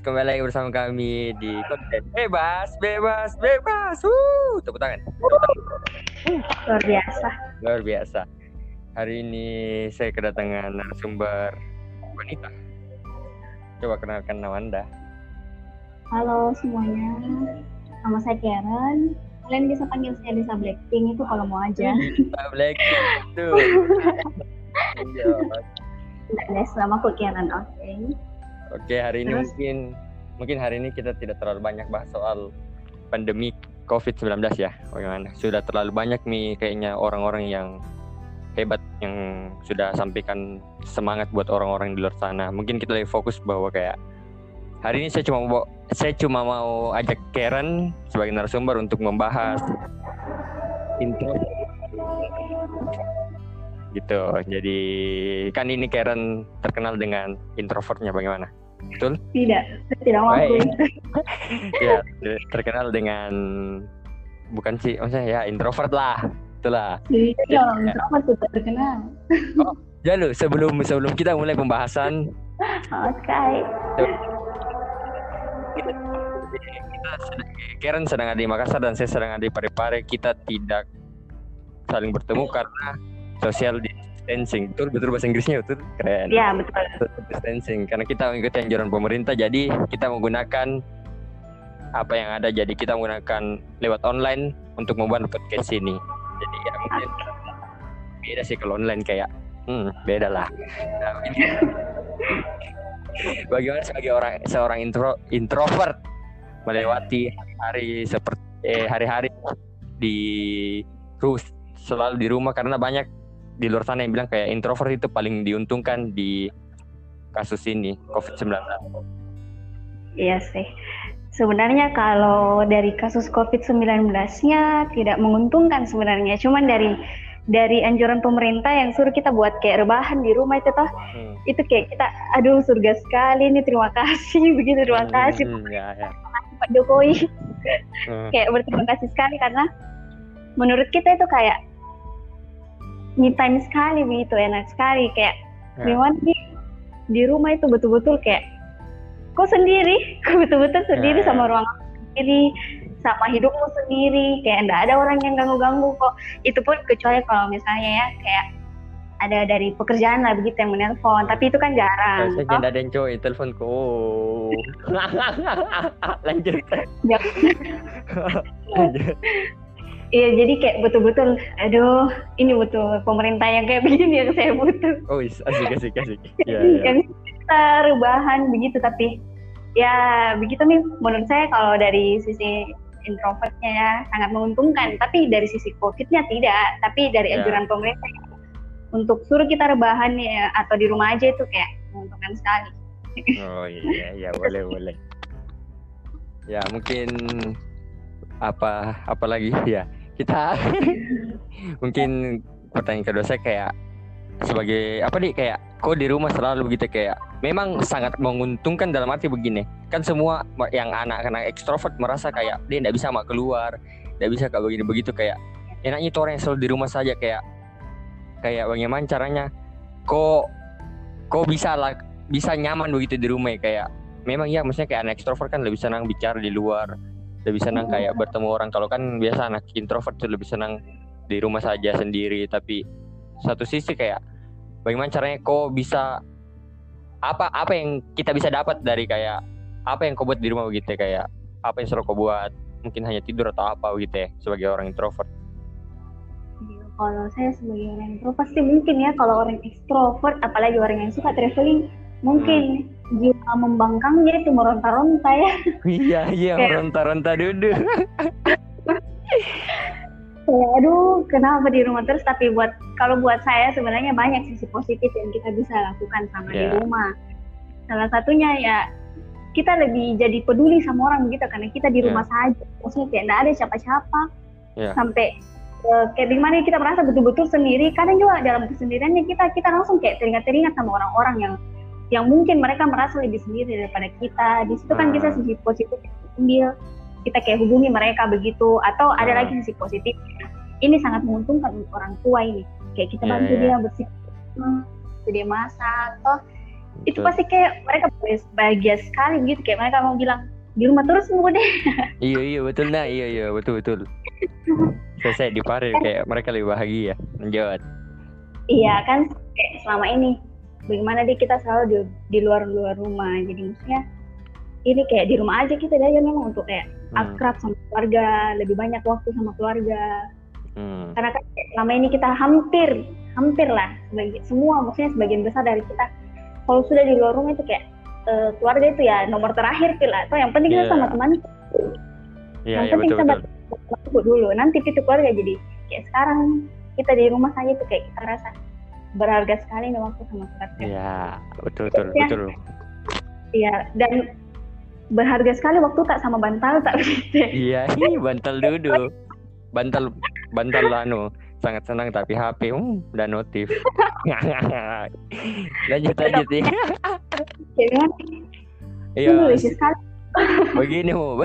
kembali lagi bersama kami di konten bebas, bebas, bebas. Wuh, tepuk tangan. Tepuk tangan. Luar biasa. Luar biasa. Hari ini saya kedatangan narasumber wanita. Coba kenalkan nama Anda. Halo semuanya. Nama saya Karen. Kalian bisa panggil saya Lisa Blackpink itu kalau mau aja. Kita Black itu. Guys, nama aku Karen, oke. Oke, hari ini Terus? mungkin mungkin hari ini kita tidak terlalu banyak bahas soal pandemi COVID-19 ya. Bagaimana? Sudah terlalu banyak nih kayaknya orang-orang yang hebat yang sudah sampaikan semangat buat orang-orang di luar sana. Mungkin kita lebih fokus bahwa kayak hari ini saya cuma mau saya cuma mau ajak Karen sebagai narasumber untuk membahas intro gitu. Jadi kan ini Karen terkenal dengan introvertnya bagaimana? Betul? Tidak, saya tidak akui. ya terkenal dengan bukan sih maksudnya ya introvert lah itulah Iya, introvert sudah terkenal. ya lu sebelum sebelum kita mulai pembahasan Oke. kita, kita sedang, Karen sedang ada di Makassar dan saya sedang ada di Parepare kita tidak saling bertemu karena social distancing. Betul betul bahasa Inggrisnya betul. Keren. Iya, betul. social distancing. Karena kita mengikuti anjuran pemerintah jadi kita menggunakan apa yang ada. Jadi kita menggunakan lewat online untuk membuat podcast ini. Jadi ya mungkin beda sih kalau online kayak hmm beda lah. Nah, bagaimana sebagai orang seorang intro introvert melewati hari seperti eh, hari-hari di terus selalu di rumah karena banyak di luar sana yang bilang kayak introvert itu paling diuntungkan di kasus ini COVID-19. Iya sih. Sebenarnya kalau dari kasus COVID-19-nya tidak menguntungkan sebenarnya. Cuman dari dari anjuran pemerintah yang suruh kita buat kayak rebahan di rumah itu toh Hmm. itu kayak kita aduh surga sekali nih terima kasih begitu terima kasih Hmm, ya, ya. Pak Jokowi Hmm. kayak berterima kasih sekali karena menurut kita itu kayak me time sekali begitu enak sekali kayak Ya. gimana di di rumah itu betul-betul kayak kok sendiri kok betul-betul sendiri Ya, ya. sama ruang sendiri sama hidupmu sendiri kayak enggak ada orang yang ganggu-ganggu kok itu pun kecuali kalau misalnya ya kayak ada dari pekerjaan lah begitu yang menelpon tapi itu kan jarang Saya tidak ada yang cowok telepon ko. Lanjut. Ya- Lanjut. Iya jadi kayak betul-betul aduh ini betul pemerintah yang kayak begini yang saya butuh Oh, is- asik asik asik. Ya, ya. yang kita rebahan begitu tapi ya begitu nih menurut saya kalau dari sisi introvertnya ya sangat menguntungkan tapi dari sisi covidnya tidak tapi dari Ya. anjuran pemerintah untuk suruh kita rebahan ya atau di rumah aja itu kayak menguntungkan sekali Oh iya iya boleh boleh. Ya mungkin apa apa lagi ya kita. Mungkin pertanyaan kedua saya kayak sebagai apa nih kayak kok di rumah selalu begitu kayak memang sangat menguntungkan dalam arti begini. Kan semua yang anak-anak ekstrovert merasa kayak dia tidak bisa mak keluar tidak bisa kayak begini begitu kayak enaknya itu orang yang selalu di rumah saja kayak kayak bagaimana caranya kok kok bisa lah bisa nyaman begitu di rumah ya kayak memang ya maksudnya kayak anak ekstrovert kan lebih senang bicara di luar lebih senang kayak bertemu orang. Kalau kan biasa anak introvert tuh lebih senang di rumah saja sendiri. Tapi satu sisi kayak bagaimana caranya kok bisa apa apa yang kita bisa dapat dari kayak apa yang kau buat di rumah begitu ya, kayak apa yang selalu kau buat? Mungkin hanya tidur atau apa begitu ya sebagai orang introvert. Iya, kalau saya sebagai orang introvert sih mungkin ya. Kalau orang ekstrovert apalagi orang yang suka traveling mungkin jiwa membangkangnya itu meronta-ronta ya. Iya iya Kayak- ronta-ronta duduk. Kayak aduh kenapa di rumah terus? Tapi buat kalau buat saya sebenarnya banyak sisi positif yang kita bisa lakukan sama di Ya. rumah. Salah satunya ya kita lebih jadi peduli sama orang begitu karena kita di Ya. rumah saja. Maksudnya kayak nggak ada siapa-siapa. Ya. sampai eh, kayak gimana kita merasa betul-betul sendiri. Kadang juga dalam kesendiriannya kita kita langsung kayak teringat-teringat sama orang-orang yang yang mungkin mereka merasa lebih sendiri daripada kita di situ kan Hmm. kita sisi positif ambil kita kayak hubungi mereka begitu atau ada Hmm. lagi sisi positif ini sangat menguntungkan untuk orang tua ini kayak kita Iya, bantu iya. dia bersih bantu dia masak toh itu Betul. pasti kayak mereka bahagia sekali gitu kayak mereka mau bilang di rumah terus mau deh Iya iya betul nah iya iya betul betul. Selesai di Paris kayak mereka lebih bahagia. Lanjut. iya kan kayak selama ini bagaimana deh kita selalu di, di luar luar rumah jadi maksudnya ini kayak di rumah aja kita aja memang untuk kayak Hmm. akrab sama keluarga lebih banyak waktu sama keluarga Hmm. karena kan kayak selama ini kita hampir hampir lah sebagai semua maksudnya sebagian besar dari kita kalau sudah di luar rumah itu kayak eh, keluarga itu ya nomor terakhir pil atau yang penting kita Iya. sama teman Iya yang iya penting betul sama betul. waktu dulu nanti itu keluarga jadi kayak sekarang kita di rumah saja tuh kayak kita rasa berharga sekali nih waktu sama keluarga Iya betul betul Ya. betul. iya dan berharga sekali waktu tak sama bantal tak begitu Iya hi, bantal duduk. Bantal bantal anu sangat senang tapi HP hmm, udah notif. lanjut lanjut ya. Iya. itu lucu sekali begini mau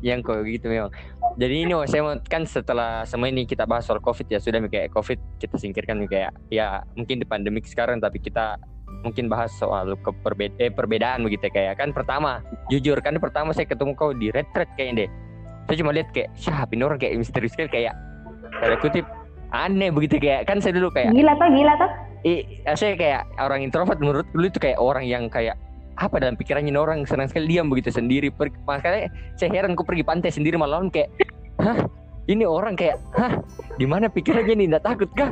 yang kok gitu memang. Jadi ini oh, saya mau kan setelah semua ini kita bahas soal covid ya sudah kayak covid kita singkirkan kayak ya mungkin di pandemik sekarang tapi kita mungkin bahas soal keperbeda eh, perbedaan begitu ya, kayak kan pertama jujur kan pertama saya ketemu kau di retret kayaknya deh saya cuma lihat kayak siapa ini orang kayak misterius sekali kayak tanda kutip aneh begitu kayak kan saya dulu kayak gila tuh gila tuh eh, saya kayak orang introvert menurut dulu itu kayak orang yang kayak apa dalam pikirannya orang? Senang sekali diam begitu sendiri. Per- makanya saya heran kok pergi pantai sendiri malam kayak hah? Ini orang kayak hah? Di mana pikirannya nih nggak takut kah?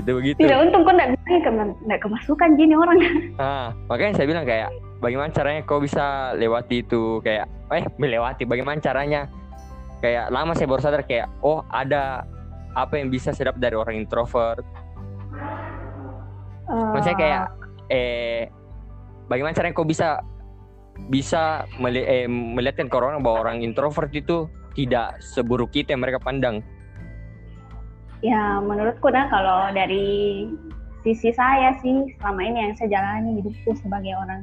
Gitu begitu. Tidak untung kok nggak bisa nggak kemasukan gini orang. Ah makanya saya bilang kayak bagaimana caranya kau bisa lewati itu? Kayak eh melewati bagaimana caranya? Kayak lama saya baru sadar kayak oh ada apa yang bisa saya dapat dari orang introvert? Maksudnya kayak eh bagaimana caranya kau bisa bisa meli- eh, melihatkan ke orang bahwa orang introvert itu tidak seburuk itu yang mereka pandang Ya, menurutku nah kalau dari sisi saya sih selama ini yang saya jalani hidupku sebagai orang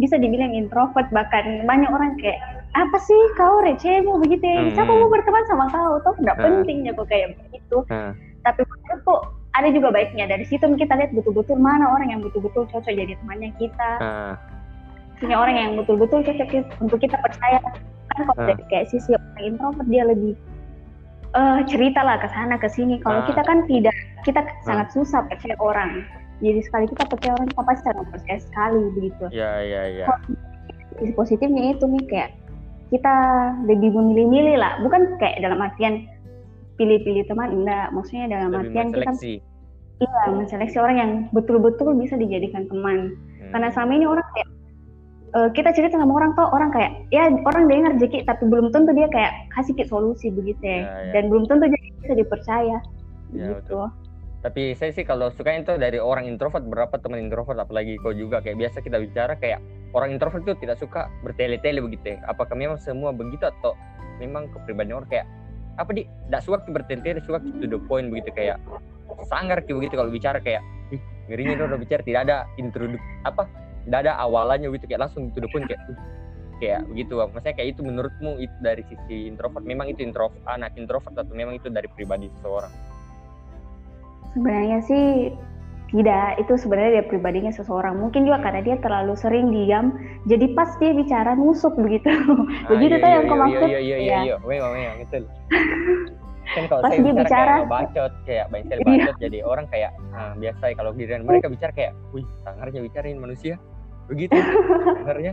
bisa dibilang introvert bahkan banyak orang kayak apa sih kau recehmu begitu ya? Hmm. siapa mau berteman sama kau toh nggak Hmm. pentingnya kok kayak begitu Hmm. tapi menurutku ada juga baiknya dari situ kita lihat betul-betul mana orang yang betul-betul cocok jadi temannya kita. Punya orang yang betul-betul cocok untuk kita percaya. Kan kalau Ah. dari kayak sisi orang introvert dia lebih eh cerita lah ke sana ke sini. Kalau Ah. kita kan tidak kita sangat susah percaya orang. Jadi sekali kita percaya orang kita pasti sangat percaya sekali begitu ya ya ya sisi positifnya itu nih kayak kita lebih memilih-milih lah. Bukan kayak dalam artian pilih-pilih teman enggak. Maksudnya dalam lebih artian kita iya menseleksi orang yang betul-betul bisa dijadikan teman. Hmm. karena selama ini orang kayak eh, kita cerita sama orang tuh orang kayak ya orang dengar Jeki tapi belum tentu dia kayak kasih kita solusi begitu ya, Ya, ya. dan belum tentu dia bisa dipercaya. Ya, gitu. tapi saya sih kalau suka itu dari orang introvert berapa teman introvert apalagi kau juga kayak biasa kita bicara kayak orang introvert itu tidak suka bertele-tele begitu ya. Apakah memang semua begitu atau memang kepribadian orang kayak apa di tidak suka bertele-tele suka to the point begitu kayak sangar kayak begitu kalau bicara kayak ih ngerinya dia udah bicara. Tidak ada introduk apa tidak ada awalannya gitu kayak langsung to the point kayak "Ih, kayak begitu. Maksudnya kayak itu menurutmu itu dari sisi introvert memang itu introvert anak introvert atau memang itu dari pribadi seseorang? Sebenarnya sih tidak itu sebenarnya dia pribadinya seseorang mungkin juga karena dia terlalu sering diam jadi pas dia bicara nusuk begitu begitu Ah, tuh iya, yang iya, kau iya, maksud Iya iya iya Ya. iya, memang memang betul. Kan kalau Pas saya dia bicara, kayak ngebacot kayak banyak sekali Iya. bacot jadi orang kayak ah, biasa ya kalau giliran mereka bicara kayak, wih sangarnya bicarain manusia begitu sangarnya.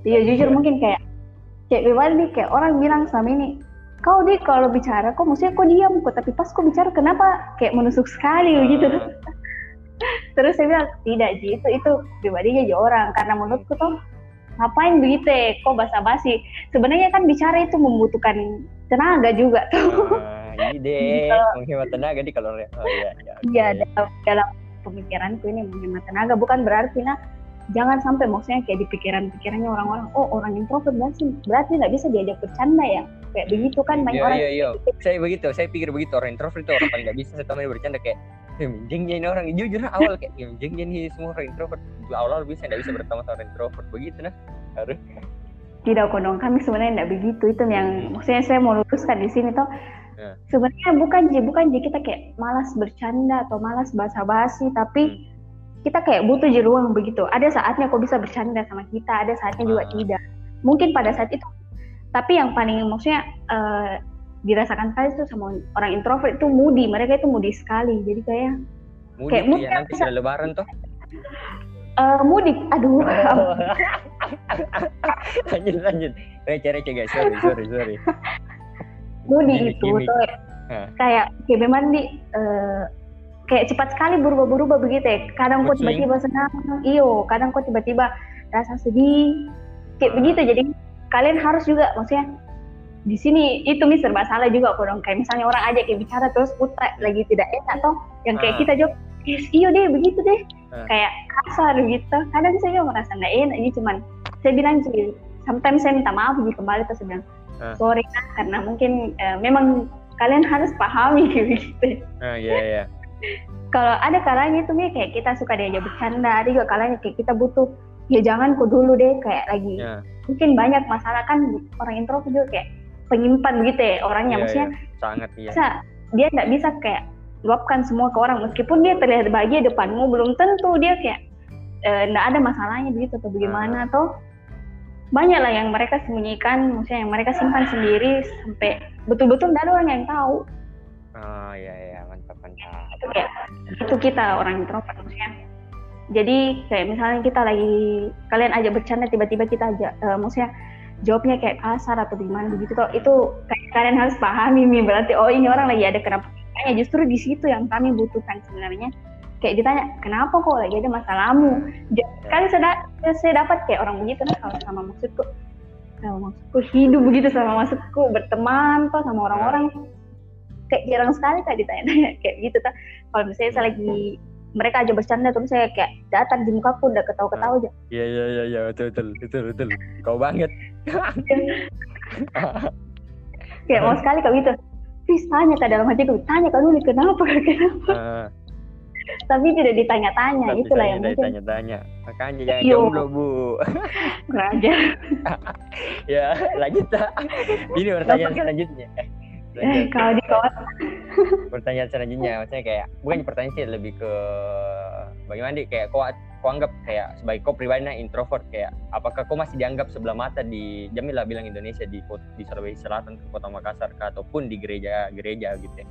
Iya jujur mungkin kayak kayak pribadi kayak orang bilang selama ini kau di kalau bicara kok maksudnya kok diam? Kok tapi pas kok bicara kenapa? Kayak menusuk sekali begitu Ah, terus saya bilang tidak Ji itu itu pribadinya aja orang. Karena menurutku tuh ngapain begitu? Ya kok basa-basi? Sebenarnya kan bicara itu membutuhkan tenaga juga tuh. Ah, ide Gitu. menghemat tenaga di kalau oh iya iya. Iya dalam dalam pemikiranku ini menghemat tenaga. Bukan berarti nah jangan sampai maksudnya kayak di pikiran-pikirannya orang-orang oh orang introvert berarti berarti nggak bisa diajak bercanda ya kayak begitu kan banyak Iya orang iya iya. Saya begitu, saya pikir begitu orang introvert itu orang paling nggak bisa saya bercanda kayak "Eh, minjengnya ini orang jujur nah, awal kayak "Eh, minjengnya nih semua orang introvert awal-awal bisa nggak bisa berteman sama orang introvert begitu nah harus tidak kok dong kami sebenarnya tidak begitu itu yang Hmm. maksudnya saya mau luruskan di sini toh Ya. sebenarnya bukan je bukan je kita kayak malas bercanda atau malas basa-basi tapi Hmm. Kita kayak butuh di ruang begitu. Ada saatnya kok bisa bercanda sama kita ada saatnya juga Ah. tidak. Mungkin pada saat itu tapi yang paling maksudnya eh, dirasakan sekali itu sama orang introvert itu moody. Mereka itu moody sekali. Jadi kayak Mudik Kayak mood ya nanti sudah lebaran toh. eh mudik aduh. Lanjut lanjut. Receh receh guys, sorry sorry sorry. Mudi Gimik, itu tuh. Kayak kayak memang di eh, kayak cepat sekali berubah-berubah begitu ya. Kadang kok tiba-tiba senang, iyo. Kadang kok tiba-tiba rasa sedih, kayak begitu. Jadi kalian harus juga, maksudnya di sini itu mis serba salah juga kok dong. Kayak misalnya orang aja kayak bicara terus putra lagi tidak enak toh, yang kayak Ah. kita jawab, yes, iyo deh begitu deh. Ah. Kayak kasar gitu. Kadang saya juga merasa nggak enak, jadi cuman saya bilang sih, sometimes saya minta maaf gitu kembali terus saya bilang, sorry Kak, karena mungkin eh, memang kalian harus pahami gitu. Ah iya iya. Kalau ada kalanya itu nih kayak kita suka diajak bercanda, ada juga kalanya kayak kita butuh ya jangan kok dulu deh kayak lagi Ya. mungkin banyak masalah kan orang introvert juga kayak penyimpan gitu ya orangnya Iya, maksudnya iya. sangat iya. bisa dia nggak bisa kayak luapkan semua ke orang meskipun dia terlihat bahagia depanmu belum tentu dia kayak eh, nggak ada masalahnya begitu atau bagaimana atau banyak lah yang mereka sembunyikan maksudnya yang mereka simpan sendiri sampai betul-betul nggak ada orang yang tahu Oh iya iya mantap mantap. itu kayak itu kita orang introvert maksudnya. Jadi kayak misalnya kita lagi kalian ajak bercanda tiba-tiba kita ajak eh, maksudnya jawabnya kayak kasar atau gimana begitu toh itu kayak kalian harus pahami nih berarti oh ini orang lagi ada kenapa? Makanya justru di situ yang kami butuhkan sebenarnya. Kayak ditanya kenapa kok lagi ada masalahmu? Ja- kan saya, da- saya dapat kayak orang begitu nah kalau sama maksudku sama maksudku hidup begitu sama maksudku berteman toh sama orang-orang kayak jarang sekali kayak ditanya kayak gitu tuh kalau misalnya saya lagi mereka aja bercanda terus saya kayak datang di mukaku udah ketawa-ketawa aja Iya iya iya iya betul betul betul betul. Kau banget. kayak mau sekali kayak gitu Please tanya kak dalam hatiku tanya kak dulu kenapa Kak? kenapa Ah, tapi tidak ditanya-tanya tapi itulah tanya, yang mungkin tanya tanya. Makanya jangan Yo. jomblo bu. kurang ya lanjut tak. Ini pertanyaan selanjutnya. Eh, kalau di kawan pertanyaan selanjutnya maksudnya kayak bukan pertanyaan sih lebih ke bagaimana di kayak kau kau anggap kayak sebagai kau pribadi nah, introvert kayak apakah kau masih dianggap sebelah mata di Jamila bilang Indonesia di di Sulawesi Selatan ke Kota Makassar kah, ataupun di gereja-gereja gitu ya?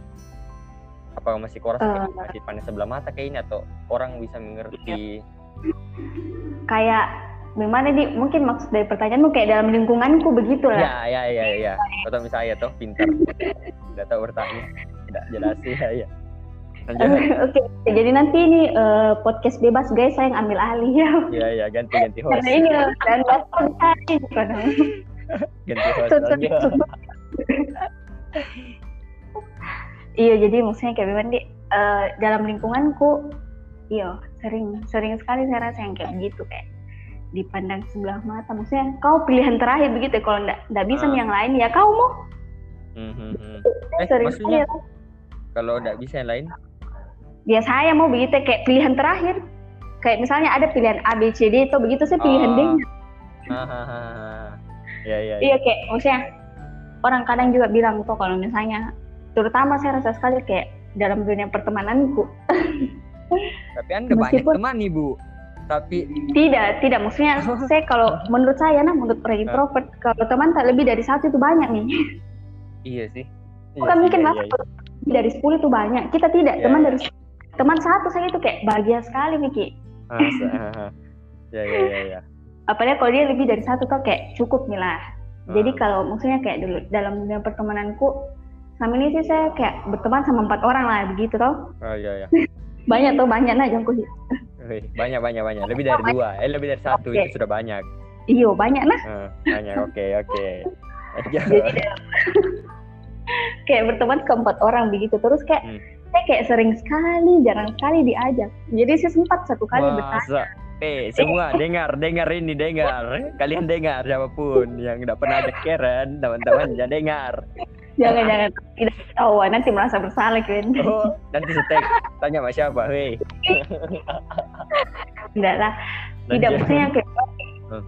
Apakah masih kau rasa kayak Eh. masih pandang sebelah mata kayak ini atau orang bisa mengerti? Kayak gimana nih mungkin maksud dari pertanyaanmu kayak dalam lingkunganku begitu lah ya ya ya ya. Atau misalnya toh pintar. Tidak tahu bertanya. Tidak jelas ya ya. Oke, jadi nanti ini eh, podcast bebas guys, saya yang ambil alih ya. ya ya ganti ganti host. Karena ini dan kadang. ganti host. Iya, jadi maksudnya kayak gimana di eh, dalam lingkunganku, iya sering sering sekali saya rasa yang kayak gitu kayak dipandang sebelah mata. Maksudnya kau pilihan terakhir begitu ya, kalau nggak nggak bisa nih yang lain ya kau mau. Hmm, hmm, hmm. Saya Eh, sering maksudnya? sekali kalau tidak bisa yang lain ya saya mau begitu kayak pilihan terakhir. Kayak misalnya ada pilihan A, B, C, D itu begitu saya pilihan Ah. D. Hahaha. ya ya ya. Iya kayak maksudnya orang kadang juga bilang tuh kalau misalnya terutama saya rasa sekali kayak dalam dunia pertemananku tapi anda banyak Meskipun- teman nih bu tapi tidak tidak. Maksudnya saya kalau menurut saya nah menurut orang introvert kalau teman tak lebih dari satu itu banyak nih. Iya sih. Iya bukan sih, mungkin iya, lah iya, iya. lebih dari 10 itu banyak. Kita tidak. Iya, teman iya. dari teman satu saya itu kayak bahagia sekali Miki Masa, haha. ya ya ya ya apalagi kalau dia lebih dari satu tuh kayak cukup nih lah. Jadi Ah. kalau maksudnya kayak dulu dalam dunia pertemananku sama ini sih saya kayak berteman sama empat orang lah begitu toh. Oh iya ya banyak tuh banyak nah jangkau Wih, banyak banyak banyak. Lebih dari dua. Eh lebih dari satu Oke. itu sudah banyak. Iyo banyak nah Ah, banyak. Oke oke. Jadi kayak berteman ke empat orang begitu. Terus kayak Hmm. saya kayak sering sekali jarang sekali diajak. Jadi saya sempat satu kali bertanya. Masa? Eh, semua dengar, dengar ini, dengar. Kalian dengar siapa pun yang tidak pernah ajak Karen, teman-teman jangan dengar. Jangan jangan. Tidak tahu nanti merasa bersalah kan Oh, nanti setek tanya sama siapa, hei. tidak lah. Tidak maksudnya kayak Hmm.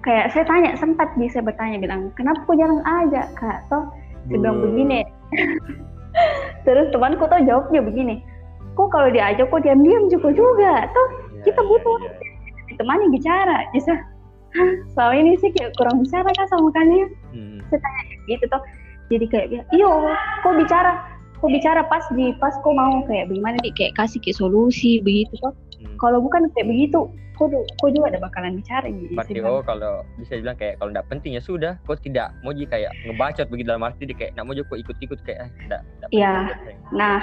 kayak saya tanya sempat bisa bertanya bilang kenapa kok jarang ajak kak? Toh saya bilang Bu. begini. Terus temanku tuh jawabnya begini kok kalau diajak kok diam-diam juga juga? Toh Ya, kita ya, butuh ya. ditemani bicara. Bisa "Hah, selama ini sih kayak kurang bicara kan sama kalian. Hmm. gitu toh jadi kayak iyo kok bicara kok bicara pas di pas kok mau. Kayak bagaimana nih kayak kasih kayak solusi begitu toh Hmm. kalau bukan kayak begitu kok kok juga ada bakalan bicara gitu Berarti sih, oh kalau bisa dibilang kayak kalau nggak penting ya sudah, kok tidak mau ji kayak ngebacot begitu dalam arti dia kayak nggak mau juga kok ikut-ikut kayak ah, nggak nggak Iya. nah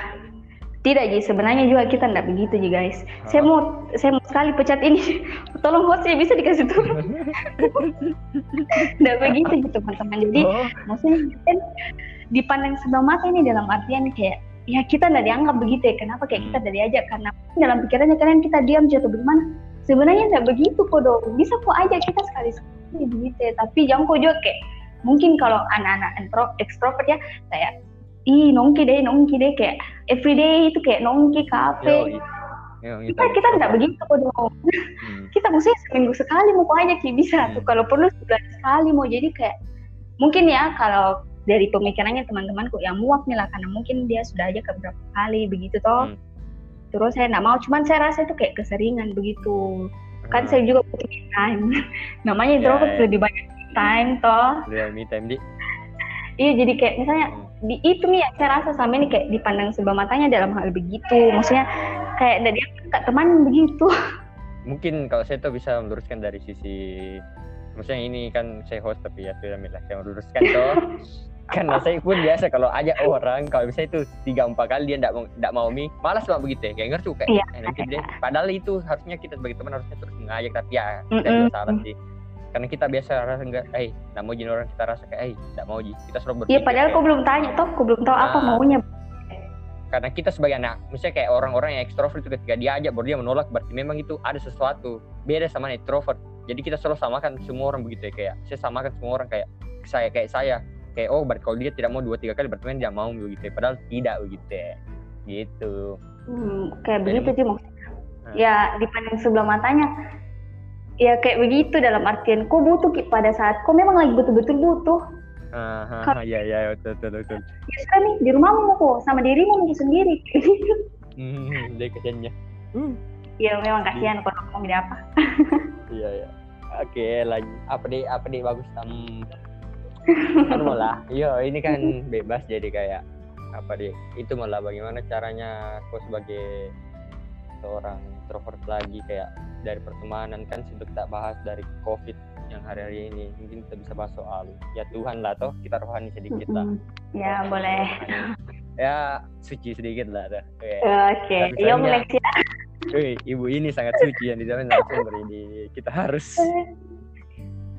tidak Ji. Sebenarnya juga kita nggak begitu Ji guys. Saya Oh. mau saya mau sekali pecat ini. Tolong hostnya bisa dikasih tahu nggak begitu gitu teman-teman. Jadi Oh, maksudnya kan dipandang sebelah mata ini dalam artian kayak ya kita nggak dianggap begitu ya. Kenapa kayak kita tidak diajak? Karena dalam pikirannya kalian kita diam aja atau bagaimana? Sebenarnya nggak begitu kok dong. Bisa kok aja kita sekali sekali begitu ya. Tapi jangan kok juga kayak mungkin kalau anak-anak intro ekstrovert ya kayak ih nongki deh nongki deh kayak everyday itu kayak nongki kafe kita kita nggak begitu kok dong Hmm. kita maksudnya seminggu sekali mau aja ki bisa tuh Hmm. kalau perlu sebulan sekali mau jadi kayak mungkin ya kalau dari pemikirannya teman-temanku yang muak nih lah karena mungkin dia sudah aja ke beberapa kali begitu toh Hmm. terus saya nggak mau cuman saya rasa itu kayak keseringan begitu kan Hmm. saya juga butuh me time namanya Ya, introvert ya. lebih banyak me time toh Real me time di. iya jadi kayak misalnya Hmm. Di itu nih yang saya rasa sama ini kayak dipandang sebelah matanya dalam hal begitu maksudnya kayak dari dia teman begitu Mungkin kalau saya tuh bisa meluruskan dari sisi maksudnya ini kan saya host tapi ya sudah lah saya meluruskan toh. Karena saya pun biasa kalau ajak orang kalau misalnya itu tiga empat kali dia tidak mau tidak mau mi malas banget begitu ya kayak ngerti kayak Iya. eh, nanti deh padahal itu harusnya kita sebagai teman harusnya terus mengajak tapi ya kita Mm-mm. juga salah sih karena kita biasa rasa enggak eh tidak mau jadi orang kita rasa kayak eh tidak mau ji kita selalu berpikir iya padahal kayak- kau belum tanya toh kau belum tahu apa Nah. maunya karena kita sebagai anak misalnya kayak orang-orang yang ekstrovert itu ketika diajak baru dia menolak berarti memang itu ada sesuatu beda sama introvert jadi kita selalu samakan semua orang begitu ya kayak saya samakan semua orang kayak saya kayak saya kayak oh berarti kalau dia tidak mau dua tiga kali berarti dia mau begitu ya. padahal tidak begitu ya gitu Hmm, kayak Jadi begitu sih maksudnya. Nah. Ya dipandang sebelah matanya. Ya kayak begitu dalam artian kok butuh pada saat kok memang lagi betul-betul butuh. ah Kalau- ya ya betul betul betul sudah nih di rumahmu kok sama dirimu mau sendiri. hmm, dia kesiannya ya memang kasihan kalau mau jadi apa. iya ya oke lagi apa deh apa deh bagus um, kan malah iya ini kan bebas jadi kayak apa deh itu malah bagaimana caranya kau sebagai seorang introvert lagi kayak dari pertemanan kan sudah kita bahas dari covid yang hari-hari ini mungkin kita bisa bahas soal ya Tuhan lah toh kita rohani sedikit lah. Ya boleh. ya suci sedikit lah dah Oke. Yuk next ya. Wih, ibu ini sangat suci yang di dalam narasumber ini kita harus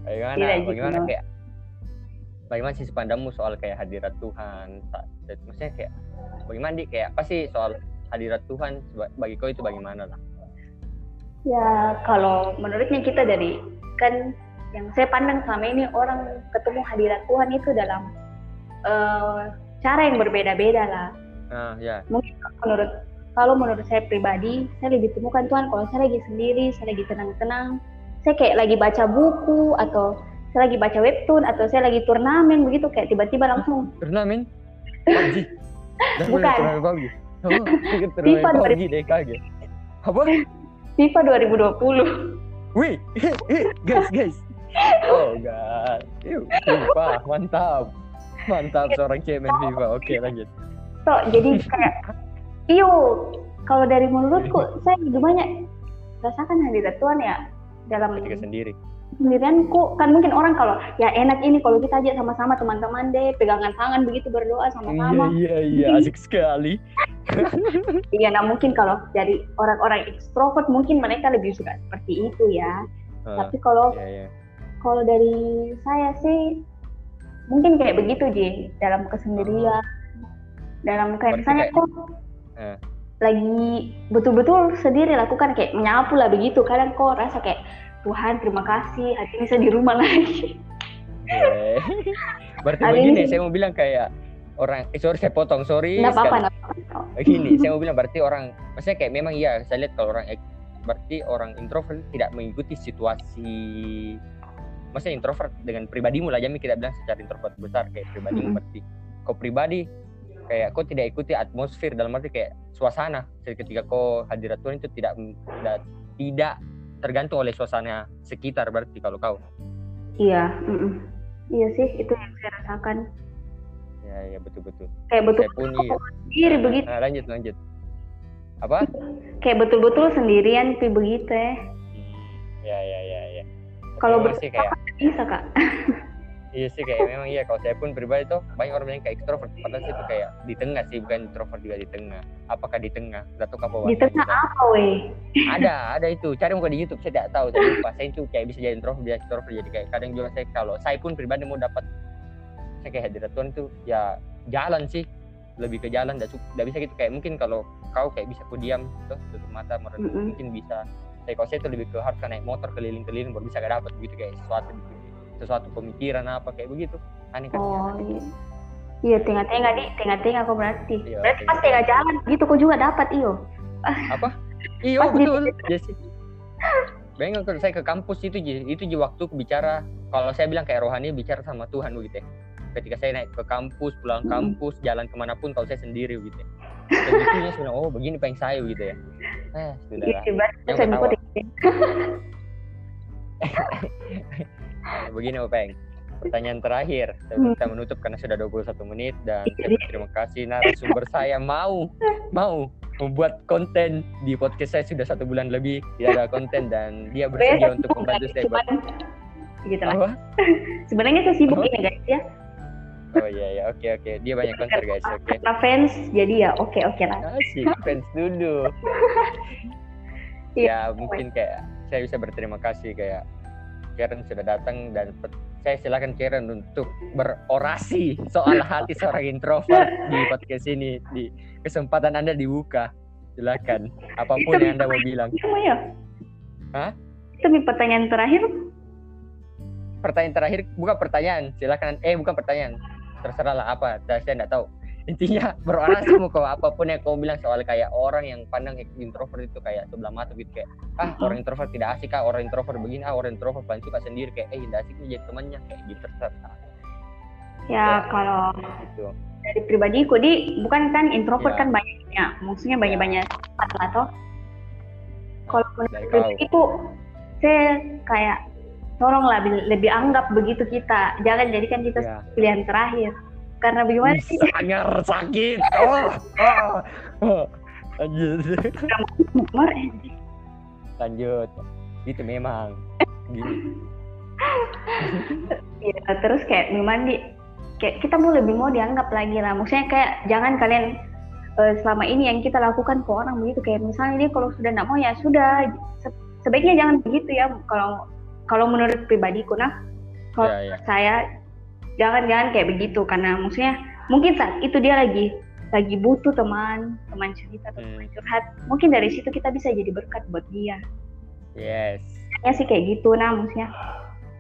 bagaimana Tidak gitu. bagaimana kayak bagaimana sih pandangmu soal kayak hadirat Tuhan maksudnya kayak bagaimana di kayak apa sih soal hadirat Tuhan bagi kau itu bagaimana lah Ya kalau menurutnya kita dari kan yang saya pandang selama ini orang ketemu hadirat Tuhan itu dalam eh, cara yang berbeda-beda lah. nah ya. Mungkin menurut kalau menurut saya pribadi saya lebih temukan Tuhan. Kalau saya lagi sendiri saya lagi tenang-tenang saya kayak lagi baca buku atau saya lagi baca webtoon atau saya lagi turnamen begitu kayak tiba-tiba langsung. Turnamen? PUBG Bukan. turnamen PUBG oh, FIFA apa FIFA 2020 wih guys guys. Oh god. Yuh, FIFA mantap. Mantap seorang cewek main FIFA. Oke lanjut. So jadi kayak iyo kalau dari menurutku saya lebih banyak rasakan hadirat Tuhan ya dalam ketika sendiri sendirianku kan mungkin orang kalau ya enak ini kalau kita aja sama-sama teman-teman deh pegangan tangan begitu berdoa iya sama-sama iya iya. Asik sekali. Iya, nah mungkin kalau dari orang-orang ekstrovert mungkin mereka lebih suka seperti itu ya. Ah, Tapi kalau iya iya. kalau dari saya sih mungkin kayak begitu Ji, dalam kesendirian, dalam kayak misalnya kayak- kok Eh. lagi betul-betul sendiri lakukan kayak menyapu lah begitu. Kadang kok rasa kayak Tuhan terima kasih hari ini saya di rumah lagi. Oke. Berarti Hari begini, ini- saya mau bilang kayak orang, eh, sorry saya potong, sorry. Nggak apa-apa, sekali. nggak apa-apa. Gini, saya mau bilang berarti orang, maksudnya kayak memang iya, saya lihat kalau orang, berarti orang introvert tidak mengikuti situasi, maksudnya introvert dengan pribadimu lah, Jami kita bilang secara introvert besar kayak pribadimu Mm-mm. berarti. Kau pribadi kayak kau tidak ikuti atmosfer dalam arti kayak suasana ketika kau hadirat Tuhan itu tidak tidak, tidak tergantung oleh suasana sekitar berarti kalau kau. Iya mm -mm. iya sih itu yang saya rasakan. Ya ya betul betul. Kayak betul saya pun iya sendiri begitu. nah, lanjut lanjut. Apa? Kayak betul-betul sendirian tapi begitu ya. Ya ya ya ya. Kalau Memang sih kayak bisa kak iya sih kayak memang iya. Kalau saya pun pribadi tuh banyak orang yang kayak ekstrovert. Padahal sih itu kayak di tengah sih bukan introvert juga di tengah. Apakah di tengah? Nggak tahu apa di tengah apa weh? Ada ada itu. Cari muka di YouTube saya tidak tahu tapi pas saya itu kayak bisa jadi introvert jadi ekstrovert. Jadi kayak kadang juga saya kalau saya pun pribadi mau dapat saya kayak hadirat Tuhan itu ya jalan sih. Lebih ke jalan tidak bisa gitu. Kayak mungkin kalau kau kayak bisa ku diam tuh tutup mata merenung mm -hmm. mungkin bisa. Saya kalau saya itu lebih ke harus naik motor keliling-keliling baru bisa gak dapat begitu kayak sesuatu gitu sesuatu pemikiran apa kayak begitu. Aneh kan? Oh iya. Iya tengah-tengah di tengah-tengah kok berarti. Iya, berarti pas tengah jalan gitu kok juga dapat iyo. Apa? Iyo betul. Ya sih Bayangkan kalau saya ke kampus itu itu di waktu bicara kalau saya bilang kayak rohani bicara sama Tuhan begitu ya. Ketika saya naik ke kampus pulang kampus jalan ke mana pun kalau saya sendiri gitu ya. Itu oh begini pengen saya gitu ya. Eh sudah lah yang ketawa begini Openg pertanyaan terakhir kita menutup karena sudah 21 menit dan saya terima kasih narasumber saya mau mau membuat konten di podcast saya sudah satu bulan lebih tidak ada konten dan dia bersedia untuk membantu saya buat gitu lah. Sebenarnya saya sibuk ini guys ya. Oh iya ya, oke oke. Dia banyak konser guys, oke. Okay. Karena fans jadi ya oke okay, oke okay lah. Asik, fans dulu. ya mungkin kayak saya bisa berterima kasih kayak Karen sudah datang dan saya silakan Karen untuk berorasi soal hati seorang introvert di podcast ini di kesempatan Anda dibuka. Silakan apa pun yang Anda mau bilang. Ya? Hah? Itu pertanyaan terakhir. Pertanyaan terakhir bukan pertanyaan, silakan eh bukan pertanyaan terserah lah apa saya tidak tahu intinya berorasi mau kau apa pun yang kau bilang soal kayak orang yang pandang introvert itu kayak sebelah mata gitu kayak ah orang introvert tidak asik ah orang introvert begini ah orang introvert paling suka sendiri kayak eh tidak asik jadi temannya kayak gitu terserah ya, ya kalau gitu. dari pribadiku di bukan kan introvert ya. kan banyaknya maksudnya banyak banyak ya. atau kalau menurut itu saya kayak tolonglah lebih anggap begitu kita jangan jadikan kita ya. pilihan terakhir karena bagaimana sih? sangar sakit. Oh, oh, oh. lanjut. Lanjut. Itu memang. Gini. Ya terus kayak memang di kayak kita mau lebih mau dianggap lagi lah. Maksudnya kayak jangan kalian uh, selama ini yang kita lakukan ke orang begitu. Kayak misalnya dia kalau sudah tidak mau ya sudah. Sebaiknya jangan begitu ya. Kalau kalau menurut pribadiku nah. Kalau yeah, yeah. saya jangan-jangan kayak begitu karena maksudnya mungkin saat itu dia lagi lagi butuh teman teman cerita atau teman hmm. curhat mungkin dari situ kita bisa jadi berkat buat dia. Yes. Ya sih kayak gitu nah maksudnya.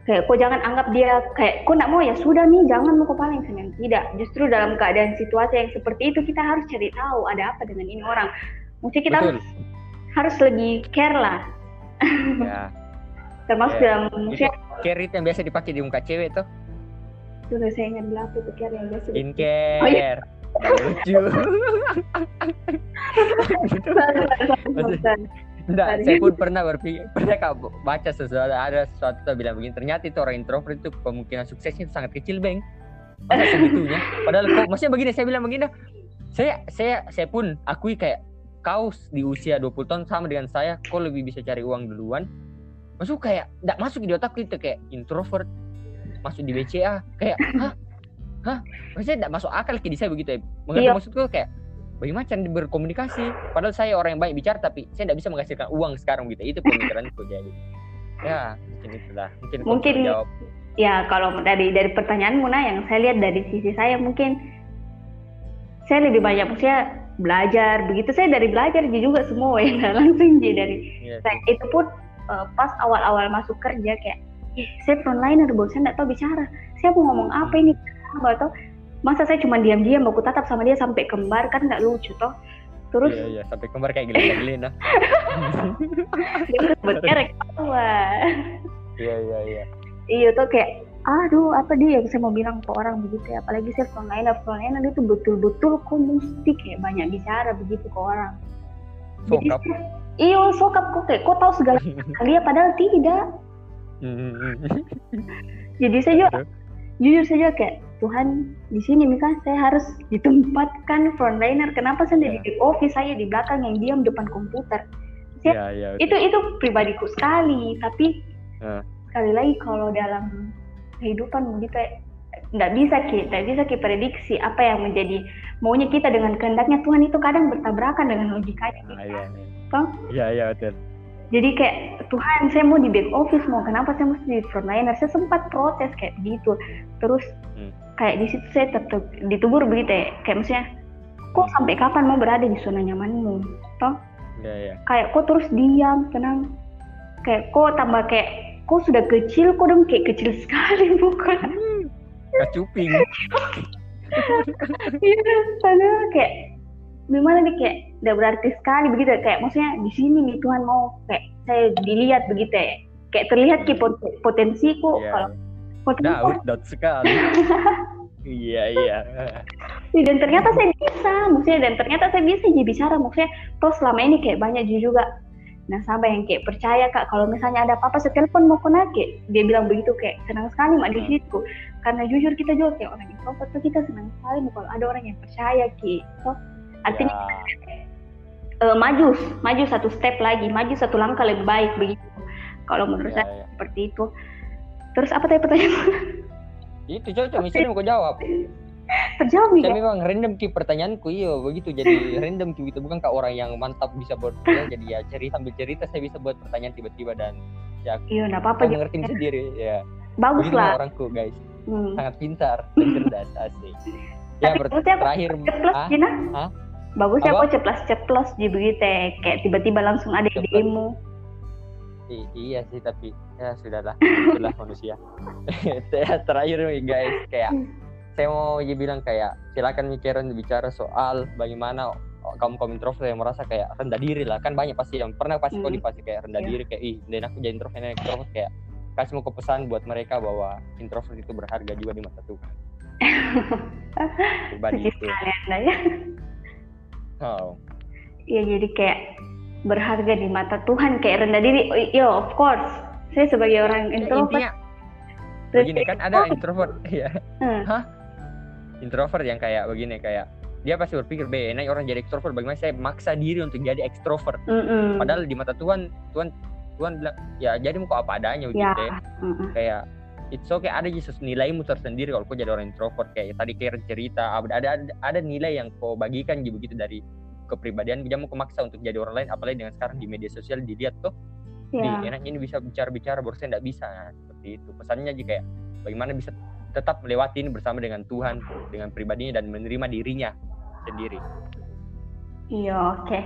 Kayak kok jangan anggap dia kayak kok nak mau ya? Sudah nih jangan mau paling senang tidak. Justru dalam keadaan situasi yang seperti itu kita harus cari tahu ada apa dengan ini orang. Mungkin kita harus, harus lebih care lah. Ya. Termasuk yeah. dalam manusia carry yang biasa dipakai di muka cewek tuh tuh saya ingat belakang itu care yang biasa skincare oh, iya. lucu. Enggak, saya pun pernah berpikir, pernah kak baca sesuatu, ada sesuatu yang bilang begini, ternyata itu orang introvert itu kemungkinan suksesnya itu sangat kecil, Bang. Masa segitunya? Padahal kok, maksudnya begini, saya bilang begini, saya saya saya pun akui kayak kau di usia 20 tahun sama dengan saya, kau lebih bisa cari uang duluan, masuk kayak tidak masuk di otak kita kayak introvert masuk di BCA kayak hah? Hah? Maksudnya tidak masuk akal kayak saya begitu ya. Mengerti iya. maksudku kayak bagaimana cara berkomunikasi padahal saya orang yang baik bicara tapi saya tidak bisa menghasilkan uang sekarang gitu. Itu pemikiranku jadi. Ya mungkin itulah. Mungkin mungkin jawab. ya kalau dari dari pertanyaanmu nah yang saya lihat dari sisi saya mungkin saya lebih banyak maksudnya belajar. Begitu saya dari belajar juga semua ya langsung jadi dari yes. Iya itu pun uh, pas awal-awal masuk kerja kayak eh, saya frontliner bos saya nggak tahu bicara. Saya mau ngomong apa ini? Nggak tahu. Masa saya cuma diam-diam aku tatap sama dia sampai kembar kan nggak lucu toh. Terus? Iya, iya sampai kembar kayak geli-geli nah dia berkerek iya iya iya. Iya tuh kayak aduh apa dia yang saya mau bilang ke orang begitu ya? Apalagi saya frontliner frontliner itu betul-betul kok mesti kayak banyak bicara begitu ke orang. Sokap. iya sokap kok kayak kok tahu segala dia? Padahal tidak. Jadi saya juga jujur saja kayak Tuhan di sini Mika saya harus ditempatkan frontliner kenapa saya Ya. di office saya di belakang yang diam depan komputer Ya, ya. itu itu pribadiku sekali tapi Ah. sekali lagi kalau dalam kehidupan begitu ya, nggak bisa kita bisa kita prediksi apa yang menjadi maunya kita dengan kehendaknya Tuhan itu kadang bertabrakan dengan logikanya Ah, kita. iya, Toh? iya, iya, betul. Jadi kayak Tuhan saya mau di back office mau kenapa saya mesti di frontliner saya sempat protes kayak gitu terus Hmm. kayak di situ saya tetap ditubur begitu ya. Kayak maksudnya kok sampai kapan mau berada di zona nyamanmu? Toh? Iya, iya. kayak kok terus diam tenang? Kayak kok tambah kayak kok sudah kecil kok dong kayak kecil sekali bukan? Kacuping. iya padahal kayak gimana nih kayak udah berarti sekali begitu ya. kayak maksudnya di sini nih Tuhan mau kayak saya dilihat begitu ya kayak terlihat ki pot- potensiku Iya. kalau potensi Daud, Daud sekali. Iya, iya. dan ternyata saya bisa maksudnya dan ternyata saya bisa jadi bicara maksudnya terus selama ini kayak banyak juga nah sampai yang kayak percaya kak kalau misalnya ada apa-apa saya telepon mau kena kayak dia bilang begitu kayak senang sekali mak di Hmm. situ karena jujur kita juga kayak orang introvert tuh kita senang sekali kalau ada orang yang percaya ki so, artinya Ya. eh, maju maju satu step lagi maju satu langkah lebih baik begitu. Kalau menurut Ya, saya ya. seperti itu. Terus apa tadi pertanyaan? Itu cocok, misalnya mau jawab. terjawab nih Saya memang random ki pertanyaanku iya begitu. Jadi random ki gitu bukan kak orang yang mantap bisa buat ya, jadi ya cerita sambil cerita saya bisa buat pertanyaan tiba-tiba dan ya iya nggak apa-apa. mengerti sendiri ya. Bagus begini lah. orangku guys. Hmm. sangat pintar dan cerdas asik. Ya ber- terakhir ah, Hah? Bagusnya Apa? aku ceplos ceplos di begitu ya. kayak tiba-tiba langsung ada Ceplos. idemu i- iya sih tapi ya sudahlah itulah manusia saya terakhir nih guys kayak saya mau aja bilang kayak silakan mikirin bicara soal bagaimana kaum kaum introvert yang merasa kayak rendah diri lah kan banyak pasti yang pernah pasti kau Hmm. pasti kayak rendah Iya. diri kayak ih dan aku jadi introvert introvert kayak kasih mau pesan buat mereka bahwa introvert itu berharga juga di mata Tuhan pribadi Suci itu ya oh. Iya jadi kayak berharga di mata Tuhan kayak rendah diri oh, iya of course saya sebagai orang Ya, introvert intinya begini kan ada introvert ya Hmm. introvert yang kayak begini kayak dia pasti berpikir be enak orang jadi ekstrovert bagaimana saya maksa diri untuk jadi ekstrovert Mm-mm. padahal di mata Tuhan Tuhan Tuhan bilang ya jadi kok apa adanya ya begitu ya. Mm-mm. kayak it's okay ada Jesus nilaimu tersendiri kalau kau jadi orang introvert. Kayak tadi kayak cerita ada ada ada nilai yang kau bagikan gitu begitu dari kepribadian. Jangan mau maksa untuk jadi orang lain apalagi dengan sekarang di media sosial dilihat tuh ya Nih, enaknya ini bisa bicara-bicara baru saya tidak bisa. Nah, seperti itu. Pesannya aja kayak bagaimana bisa tetap melewati ini bersama dengan Tuhan dengan pribadinya dan menerima dirinya sendiri. Iya oke.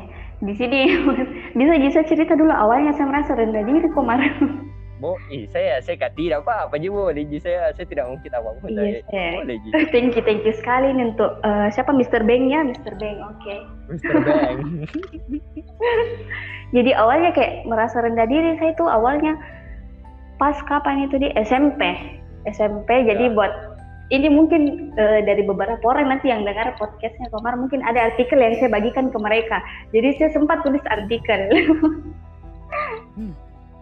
Di sini bisa bisa cerita dulu awalnya saya merasa rendah diri kemarin Bo, ih, saya saya kak tidak apa apa aja boleh Ji. saya saya tidak mungkin apa pun Iya, saya- boleh Ji. thank you thank you sekali nih untuk eh, siapa Mr. Bang ya Mr. Bang oke Mr. Bang jadi awalnya kayak merasa rendah diri saya itu awalnya pas kapan itu di SMP SMP jadi Ya. buat ini mungkin eh, dari beberapa orang nanti yang dengar podcastnya Komar mungkin ada artikel yang saya bagikan ke mereka jadi saya sempat tulis artikel Hmm.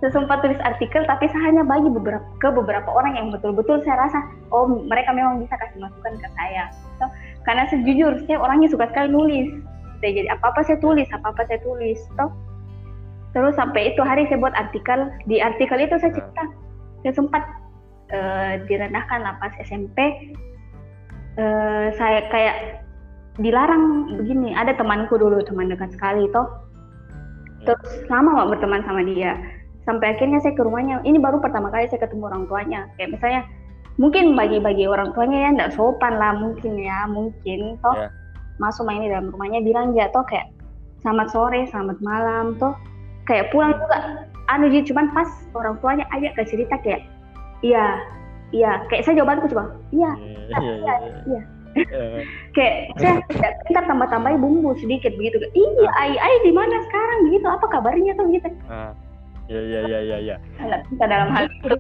Saya sempat tulis artikel tapi saya hanya bagi beberapa ke beberapa orang yang betul-betul saya rasa oh mereka memang bisa kasih masukan ke saya So, karena sejujur saya orangnya suka sekali nulis jadi apa apa saya tulis apa apa saya tulis toh Terus sampai itu hari saya buat artikel. Di artikel itu saya cerita, saya sempat eh, direndahkan lah pas SMP. Eh, saya kayak dilarang begini. Ada temanku dulu, teman dekat sekali toh. Terus lama gak berteman sama dia. Sampai akhirnya saya ke rumahnya. Ini baru pertama kali saya ketemu orang tuanya. Kayak misalnya, mungkin bagi-bagi orang tuanya ya nggak sopan lah mungkin ya, mungkin. Toh. Ya. Masuk main di dalam rumahnya bilang dia toh kayak selamat sore, selamat malam. Toh kayak pulang juga. Anu jadi cuman pas orang tuanya ajak ke cerita kayak iya iya. Kayak saya jawabanku cuma iya iya iya iya. Eh, kayak saya tidak kita tambah tambahin bumbu sedikit begitu. Iya ai ai di mana sekarang? Begitu apa kabarnya? Tuh gitu. Ah, iya iya iya iya iya Alah, kita dalam hal itu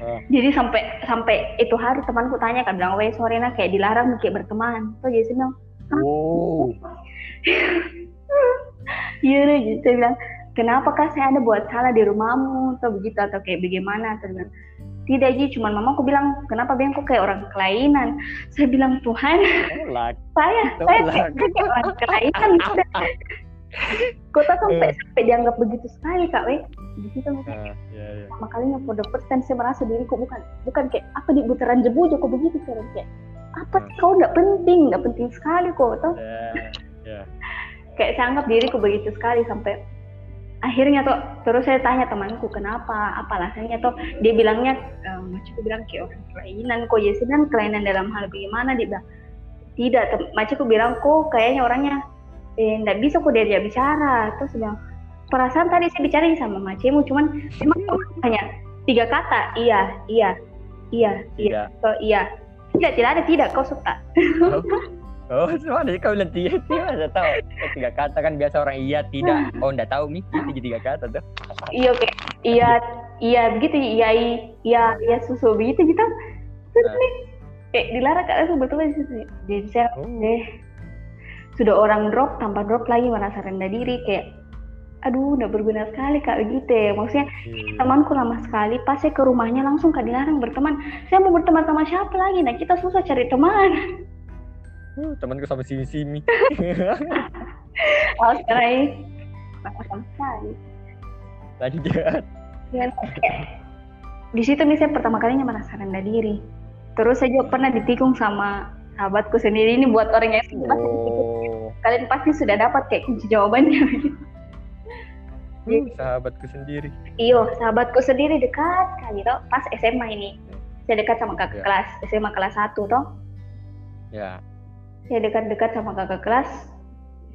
Ah. Jadi sampai sampai itu hari temanku tanya kan bilang, "Weh, sore nah kayak dilarang kayak berteman." Tuh jadi bilang, Wow. "Iya deh," gitu saya bilang, "Kenapa kak saya ada buat salah di rumahmu atau begitu atau kayak bagaimana?" Terus bilang, tidak Ji, cuman mamaku bilang, kenapa biang kok kayak orang kelainan? Saya bilang, Tuhan, Tolak. saya, saya kayak orang kelainan. Kota sampai sampai dianggap begitu sekali kak, weh. Di situ mungkin Ah, ya, ya. pertama kalinya for the first time saya merasa diriku bukan bukan kayak apa di putaran jebu kok begitu cara kayak apa sih kau nggak penting nggak penting sekali kok toh Ya, ya. kayak saya anggap diriku begitu sekali sampai akhirnya tuh terus saya tanya temanku kenapa? Apa alasannya tuh dia bilangnya ehm, macamku bilang kayak orang kelainan kok ya kan kelainan dalam hal bagaimana? Dia bilang tidak macamku bilang kok kayaknya orangnya eh nggak bisa kok diajak bicara. Terus bilang perasaan tadi saya bicara sama macemu cuman memang hanya tiga kata iya iya iya iya Tidak. so, iya. Tidak tidak ada tidak kau suka. Oh, semua ada kau bilang tiga, tiga saya tahu. Eh, Tiga kata kan biasa orang iya tidak. Oh, enggak tahu mi, itu jadi tiga kata tuh. iya oke. Iya iya begitu iya i- iya iya susu begitu gitu. Terus nih kayak dilarang kak. Aku betul jadi saya Oh. deh sudah orang drop tanpa drop lagi merasa rendah diri kayak aduh udah berguna sekali kak begitu ya maksudnya Iya. temanku lama sekali pas saya ke rumahnya langsung kak dilarang berteman saya mau berteman sama siapa lagi nah kita susah cari teman Uh, temanku sama simi simi. oh sekarang ini sama sekali Lanjut. Dan kayak, di situ nih saya pertama kalinya merasa rendah diri. Terus saya juga pernah ditikung sama sahabatku sendiri ini buat orang yang. Oh, Kalian pasti sudah dapat kayak kunci jawabannya. uh, sahabatku sendiri. Iyo, sahabatku sendiri dekat kali toh pas SMA ini. Saya dekat sama kakak Ya. kelas SMA kelas 1 toh. Ya. Saya dekat-dekat sama kakak kelas.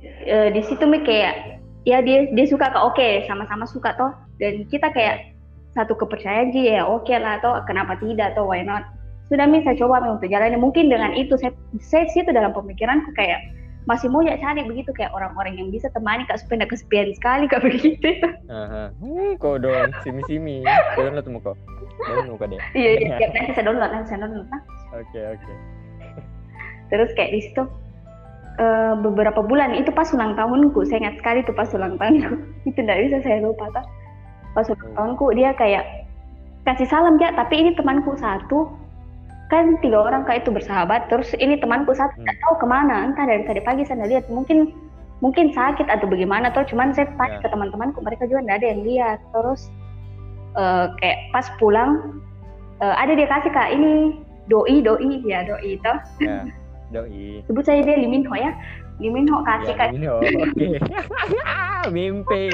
E, di situ nih kayak ya dia dia suka ke oke sama-sama suka toh dan kita kayak satu kepercayaan sih ya oke lah atau kenapa tidak atau why not sudah mi saya coba untuk jalannya mungkin dengan itu saya saya situ dalam pemikiranku kayak masih mau ya cari begitu kayak orang-orang yang bisa temani kak supaya nggak kesepian sekali kak begitu Aha. Hmm, kau dong, simi simi. Download mau kau. Download kau deh. iya iya iya, nanti saya download nanti saya download. Oke oke. terus kayak di situ eh, beberapa bulan itu pas ulang tahunku saya ingat sekali tuh pas ulang tahunku itu tidak bisa saya lupa toh pas ulang Hmm. tahunku dia kayak kasih salam ya tapi ini temanku satu kan tiga orang kayak itu bersahabat terus ini temanku satu Hmm. tahu ke mana entah dari tadi pagi saya lihat mungkin mungkin sakit atau bagaimana atau cuman saya tanya Ya. ke teman-temanku mereka juga nggak ada yang lihat terus eh, kayak pas pulang eh, ada dia kasih kak ini doi doi ya doi itu Ya. Doi. sebut saja dia Liminho ya Liminho kasih Ya, kak oh, oke. Mimpi.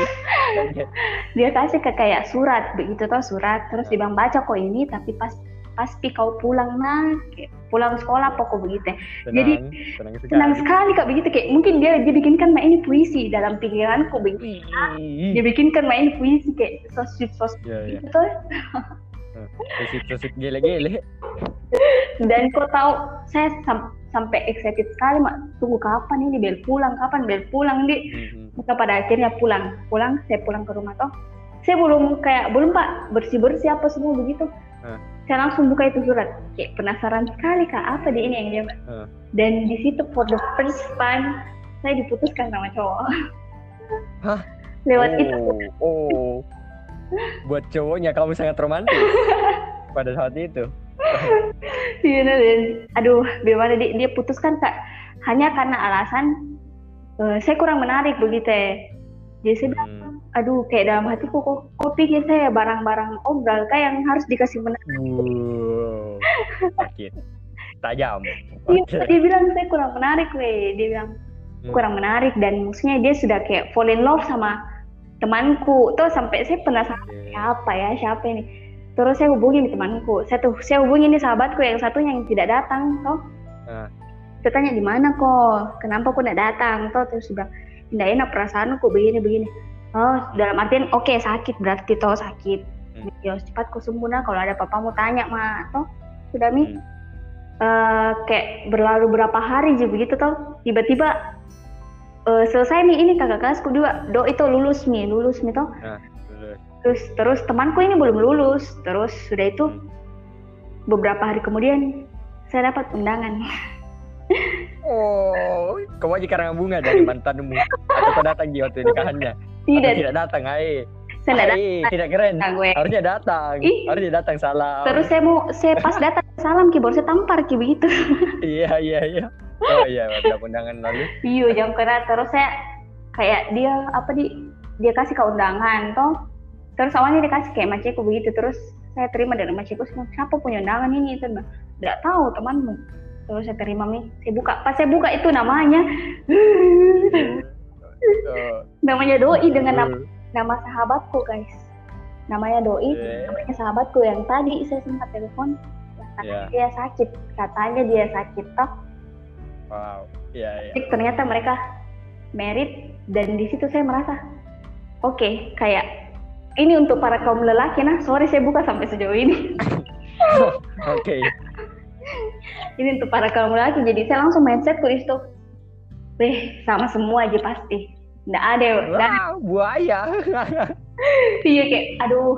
dia kasih ke kayak surat begitu toh surat terus bilang baca kok ini tapi pas pasti kau pulang nak pulang sekolah pokok begitu ya. Tenang, Jadi, tenang sekali. senang sekali kak begitu kayak mungkin dia dia bikinkan main puisi dalam pikiranku begitu Ih, dia bikinkan main puisi kayak so sweet so sweet Ya ya. gitu toh. Sosik sosik gele gele. dan kau tahu saya sam- sampai excited sekali mak tunggu kapan ini bel pulang kapan bel pulang di Mhm. maka pada akhirnya pulang pulang saya pulang ke rumah toh saya belum kayak belum pak bersih bersih apa semua begitu Hah. Saya langsung buka itu surat kayak penasaran sekali kak apa di ini yang dia Hah. dan di situ for the first time saya diputuskan sama cowok Hah? lewat itu Oh, oh. Buat cowoknya kamu sangat romantis pada saat itu. Iya, dan aduh bagaimana dia, dia putuskan kak hanya karena alasan eh, saya kurang menarik begitu ya jadi saya bilang Hmm. Aduh kayak dalam hatiku kok kok pikir saya barang-barang obral kak yang harus dikasih menarik Wow. Sakit. Tajam. Dia bilang saya kurang menarik weh dia bilang Hmm. kurang menarik dan maksudnya dia sudah kayak fall in love sama temanku tuh sampai saya penasaran Oke. siapa ya siapa ini terus saya hubungi nih temanku saya tuh saya hubungi nih sahabatku yang satunya yang tidak datang toh Ah. saya tanya di mana kok kenapa kok tidak datang toh terus dia bilang tidak enak perasaanku begini begini oh dalam artian oke sakit berarti toh sakit Hmm. ya cepat nah kalau ada papamu tanya mah toh sudah mi Hmm. Eh, kayak berlalu berapa hari aja begitu toh tiba-tiba eh, selesai nih ini kakak kelasku juga do itu lulus nih lulus nih toh Nah, terus. terus terus temanku ini belum lulus terus sudah itu Hmm. beberapa hari kemudian saya dapat undangan Oh, kamu aja karena bunga dari mantanmu atau datang di waktu nikahannya? Tidak tidak datang, hai. saya tidak tidak keren. datang gue Harusnya datang. Ih. Harusnya datang salam. terus saya mau saya pas datang salam ki baru saya tampar ki begitu Iya, iya, iya. Oh iya, ada undangan lalu. iya jam kena terus saya kayak dia apa di dia kasih ke undangan toh terus awalnya dia kasih kayak maciku begitu terus saya terima dari maciku siapa punya undangan ini itu tidak tahu temanmu terus saya terima mi saya buka pas saya buka itu namanya Oh, namanya doi dengan nama, betul. nama sahabatku guys namanya doi Eh. namanya sahabatku yang tadi saya sempat telepon katanya dia sakit katanya dia sakit toh Wow. Iya, iya. Jadi ternyata mereka merit dan di situ saya merasa oke kayak ini untuk para kaum lelaki nah sorry saya buka sampai sejauh ini Oke. ini untuk para kaum lelaki jadi saya langsung mindsetku di Weh, sama semua aja pasti. Nggak ada Wow, buaya. iya kayak aduh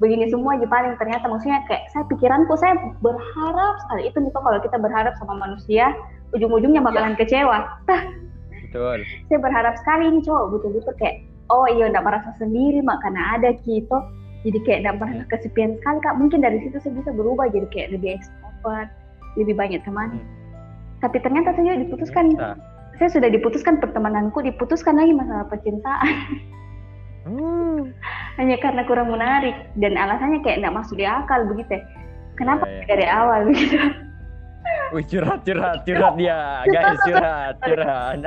begini semua aja paling. Ternyata maksudnya kayak saya pikiranku saya berharap sekali. Itu nih kalau kita berharap sama manusia ujung-ujungnya bakalan kecewa. Tah, Betul. saya berharap sekali ini cowok betul-betul kayak oh iya nggak merasa sendiri mak karena ada gitu. Jadi kayak nggak merasa kesepian sekali kak. Mungkin dari situ saya bisa berubah jadi kayak lebih ekstrovert lebih banyak teman. Hmm. tapi ternyata saya diputuskan. Nah. Saya sudah diputuskan pertemananku diputuskan lagi masalah percintaan Hmm. hanya karena kurang menarik dan alasannya kayak nggak masuk di akal begitu ya. kenapa Iya, iya. dari awal begitu Wih, curhat, curhat, curhat dia. Guys, curhat, curhat.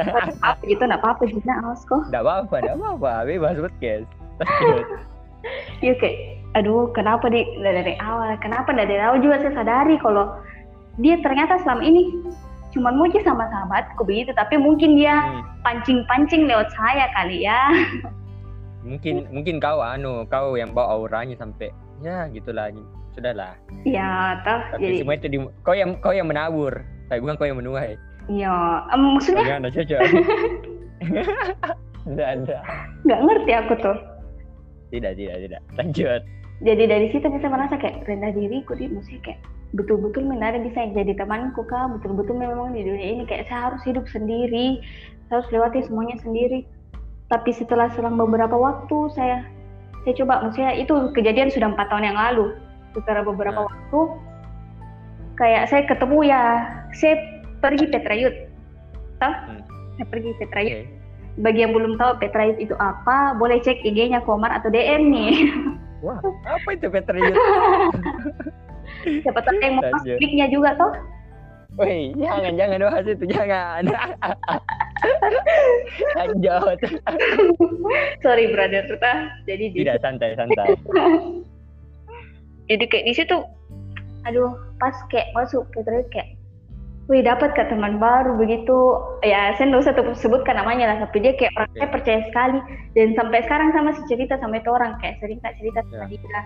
apa gitu nggak apa-apa juga awas kok Nggak apa-apa, nggak apa-apa. Bebas podcast. Lanjut. Iya kayak, aduh kenapa di dari awal? Kenapa dari awal juga saya sadari kalau dia ternyata selama ini cuma muji sama sahabatku begitu, tapi mungkin dia Hmm. pancing-pancing lewat saya kali ya. Mungkin mungkin kau anu, kau yang bawa auranya sampai ya gitulah. Sudahlah. Ya, toh Tapi jadi, semua itu di, kau yang kau yang menabur. Tapi bukan kau yang menuai. ya em, maksudnya Bagaimana cocok? Tidak ada. nggak ngerti aku tuh. Tidak, tidak, tidak. Lanjut. Jadi dari situ bisa merasa kayak rendah diriku di musik kayak betul-betul ada bisa jadi temanku kak betul-betul memang di dunia ini kayak saya harus hidup sendiri saya harus lewati semuanya sendiri tapi setelah selang beberapa waktu saya saya coba maksudnya itu kejadian sudah empat tahun yang lalu setelah beberapa Hmm. waktu kayak saya ketemu ya saya pergi Petrayut toh Hmm. saya pergi Petrayut Oke. bagi yang belum tahu Petrayut itu apa boleh cek IG-nya Komar atau DM nih Wah, apa itu Petrius? siapa tahu yang mau linknya juga toh Woi, jangan jangan bahas itu, jangan. Lanjut. sorry brother Tuta. jadi di Tidak santai, santai. jadi kayak di situ aduh pas kayak masuk ke terus kayak wih dapat ke teman baru begitu ya saya nggak usah sebutkan namanya lah tapi dia kayak orangnya percaya sekali dan sampai sekarang sama si cerita sama itu orang kayak cerita cerita sama Ya. dia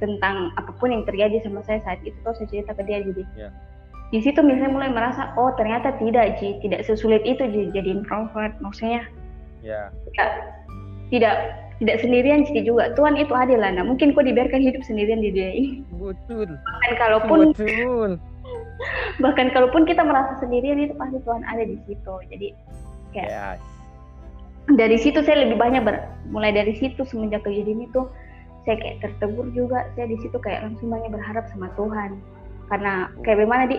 tentang apa pun yang terjadi sama saya saat itu tuh saya cerita ke dia jadi Ya. di situ misalnya mulai merasa oh ternyata tidak Ji tidak sesulit itu Ji jadi introvert maksudnya Ya, tidak tidak tidak sendirian sih juga. Tuhan itu adil lah. Nah mungkin kok dibiarkan hidup sendirian di dunia ini. Betul. bahkan kalaupun Betul. bahkan kalaupun kita merasa sendirian itu pasti Tuhan ada di situ. Jadi kayak Ya, dari situ saya lebih banyak ber- mulai dari situ semenjak kejadian itu saya kayak tertegur juga. Saya di situ kayak langsung banyak berharap sama Tuhan. Karena kayak bagaimana di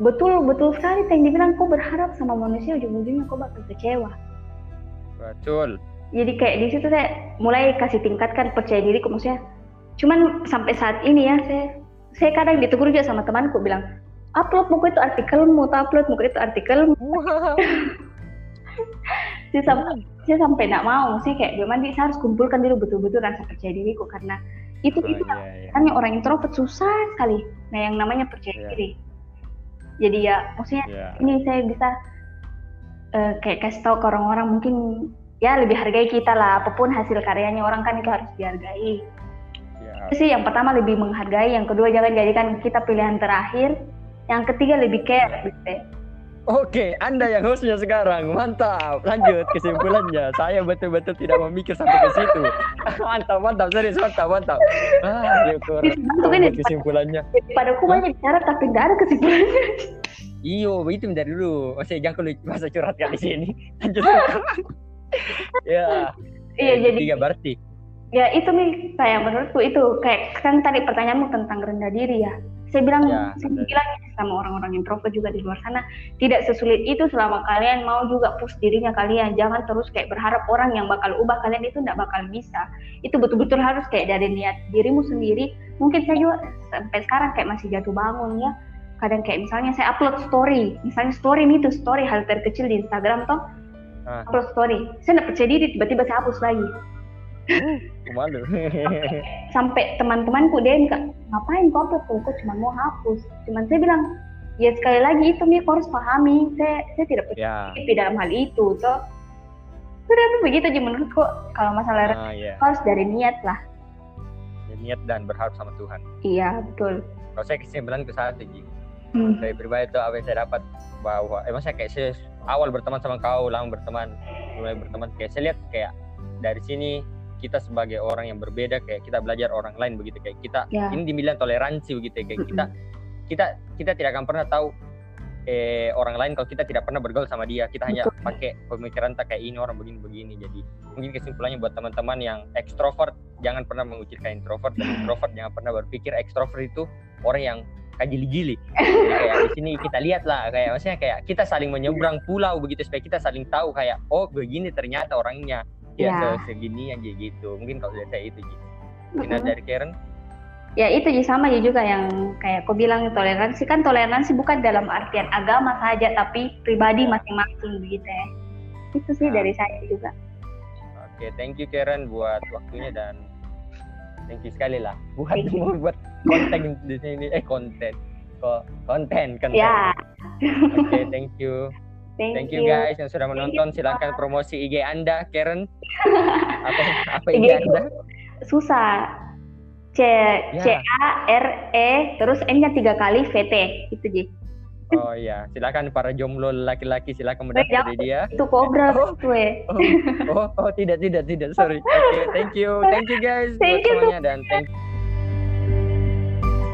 betul betul sekali yang dibilang kok berharap sama manusia ujung-ujungnya kok bakal kecewa. Betul. jadi kayak di situ saya mulai kasih tingkatkan percaya diriku maksudnya. Cuman sampai saat ini ya saya saya kadang ditegur juga sama temanku bilang upload muka itu artikelmu atau upload muka itu artikelmu. Wow. saya sampai saya sampai nggak mau maksudnya kayak gimana sih, saya harus kumpulkan dulu betul-betul rasa percaya diriku karena itu Oh, itu iya, iya. hanya orang introvert susah sekali nah yang namanya percaya Iya. diri jadi ya maksudnya Ya, ini saya bisa eh, kayak kasih tahu ke orang-orang mungkin ya lebih hargai kita lah apa pun hasil karyanya orang kan itu harus dihargai itu sih yang pertama lebih menghargai yang kedua jangan jadikan kita pilihan terakhir yang ketiga lebih care gitu ya. Oke, Anda yang hostnya sekarang, mantap. Lanjut kesimpulannya. Saya betul-betul tidak memikir sampai ke situ. mantap, mantap, serius, mantap, mantap. Ah, syukur. Kesimpulannya. Pada aku banyak bicara tapi nggak ada kesimpulannya. Iyo, begitu dari dulu. Maksudnya jangan kalau masa curhat kali di sini. Lanjut. ya. Iya, jadi Tiga berarti. ya itu nih kayak menurutku itu kayak kan tadi pertanyaanmu tentang rendah diri ya. Saya bilang, Ya, saya betul. bilang sama orang-orang introvert juga di luar sana tidak sesulit itu selama kalian mau juga push dirinya kalian. Jangan terus kayak berharap orang yang bakal ubah kalian itu tidak bakal bisa. Itu betul-betul harus kayak dari niat dirimu sendiri. Mungkin saya juga sampai sekarang kayak masih jatuh bangun ya. Kadang kayak misalnya saya upload story, misalnya story ini tuh story hal terkecil di Instagram toh Ah. upload story. Saya nggak percaya diri tiba-tiba saya hapus lagi. Malu. sampai teman-temanku kak ngapain kau upload tuh kok cuma mau hapus cuman saya bilang ya sekali lagi itu nih kau harus pahami saya saya tidak ya. percaya dalam hal itu toh sudah tuh begitu aja menurutku kalau masalah Ah, ya. harus dari niat lah Niat dan berharap sama Tuhan. iya betul Kalau saya kesimpulan ke satu, Ji. Hmm. Saya pribadi tuh apa yang saya dapat bahwa emang saya kayak saya awal berteman sama kau, lama berteman, mulai berteman kayak saya lihat kayak dari sini kita sebagai orang yang berbeda kayak kita belajar orang lain begitu. Kayak kita Ya. ini dibilang toleransi begitu. Kayak Mm-mm. kita kita kita tidak akan pernah tahu eh, orang lain kalau kita tidak pernah bergaul sama dia. Kita hanya Betul. pakai pemikiran tak kayak ini orang begini begini jadi mungkin kesimpulannya buat teman-teman yang ekstrovert jangan pernah mengucilkan introvert. Dan introvert jangan pernah berpikir ekstrovert itu orang yang Jadi kayak di sini kita lihat lah kayak maksudnya kayak kita saling menyeberang pulau begitu. Supaya kita saling tahu kayak oh begini ternyata orangnya ya, Ya. se- segini aja gitu. Mungkin kalau dari saya itu gitu Mm-mm. dari Karen? Ya itu sama juga yang kayak kau bilang toleransi. Kan toleransi bukan dalam artian agama saja tapi pribadi masing-masing begitu ya. Itu sih Nah. dari saya juga. Oke thank you Karen buat waktunya dan thank you sekali lah buat buat konten di sini. Eh konten. Kok konten kan ya. Oke thank you thank, thank you guys yang sudah menonton. silakan promosi IG Anda Karen. Apa apa IG IG Anda? susah. C Ya. C A R E terus N nya tiga kali VT itu Ji oh ya silakan para jomblo laki-laki silakan mendaftar di dia. itu kobra Oh. eh. oh, oh, oh tidak tidak tidak. Sorry. Oke thank you. Thank you guys Thank buat you. semuanya dan thank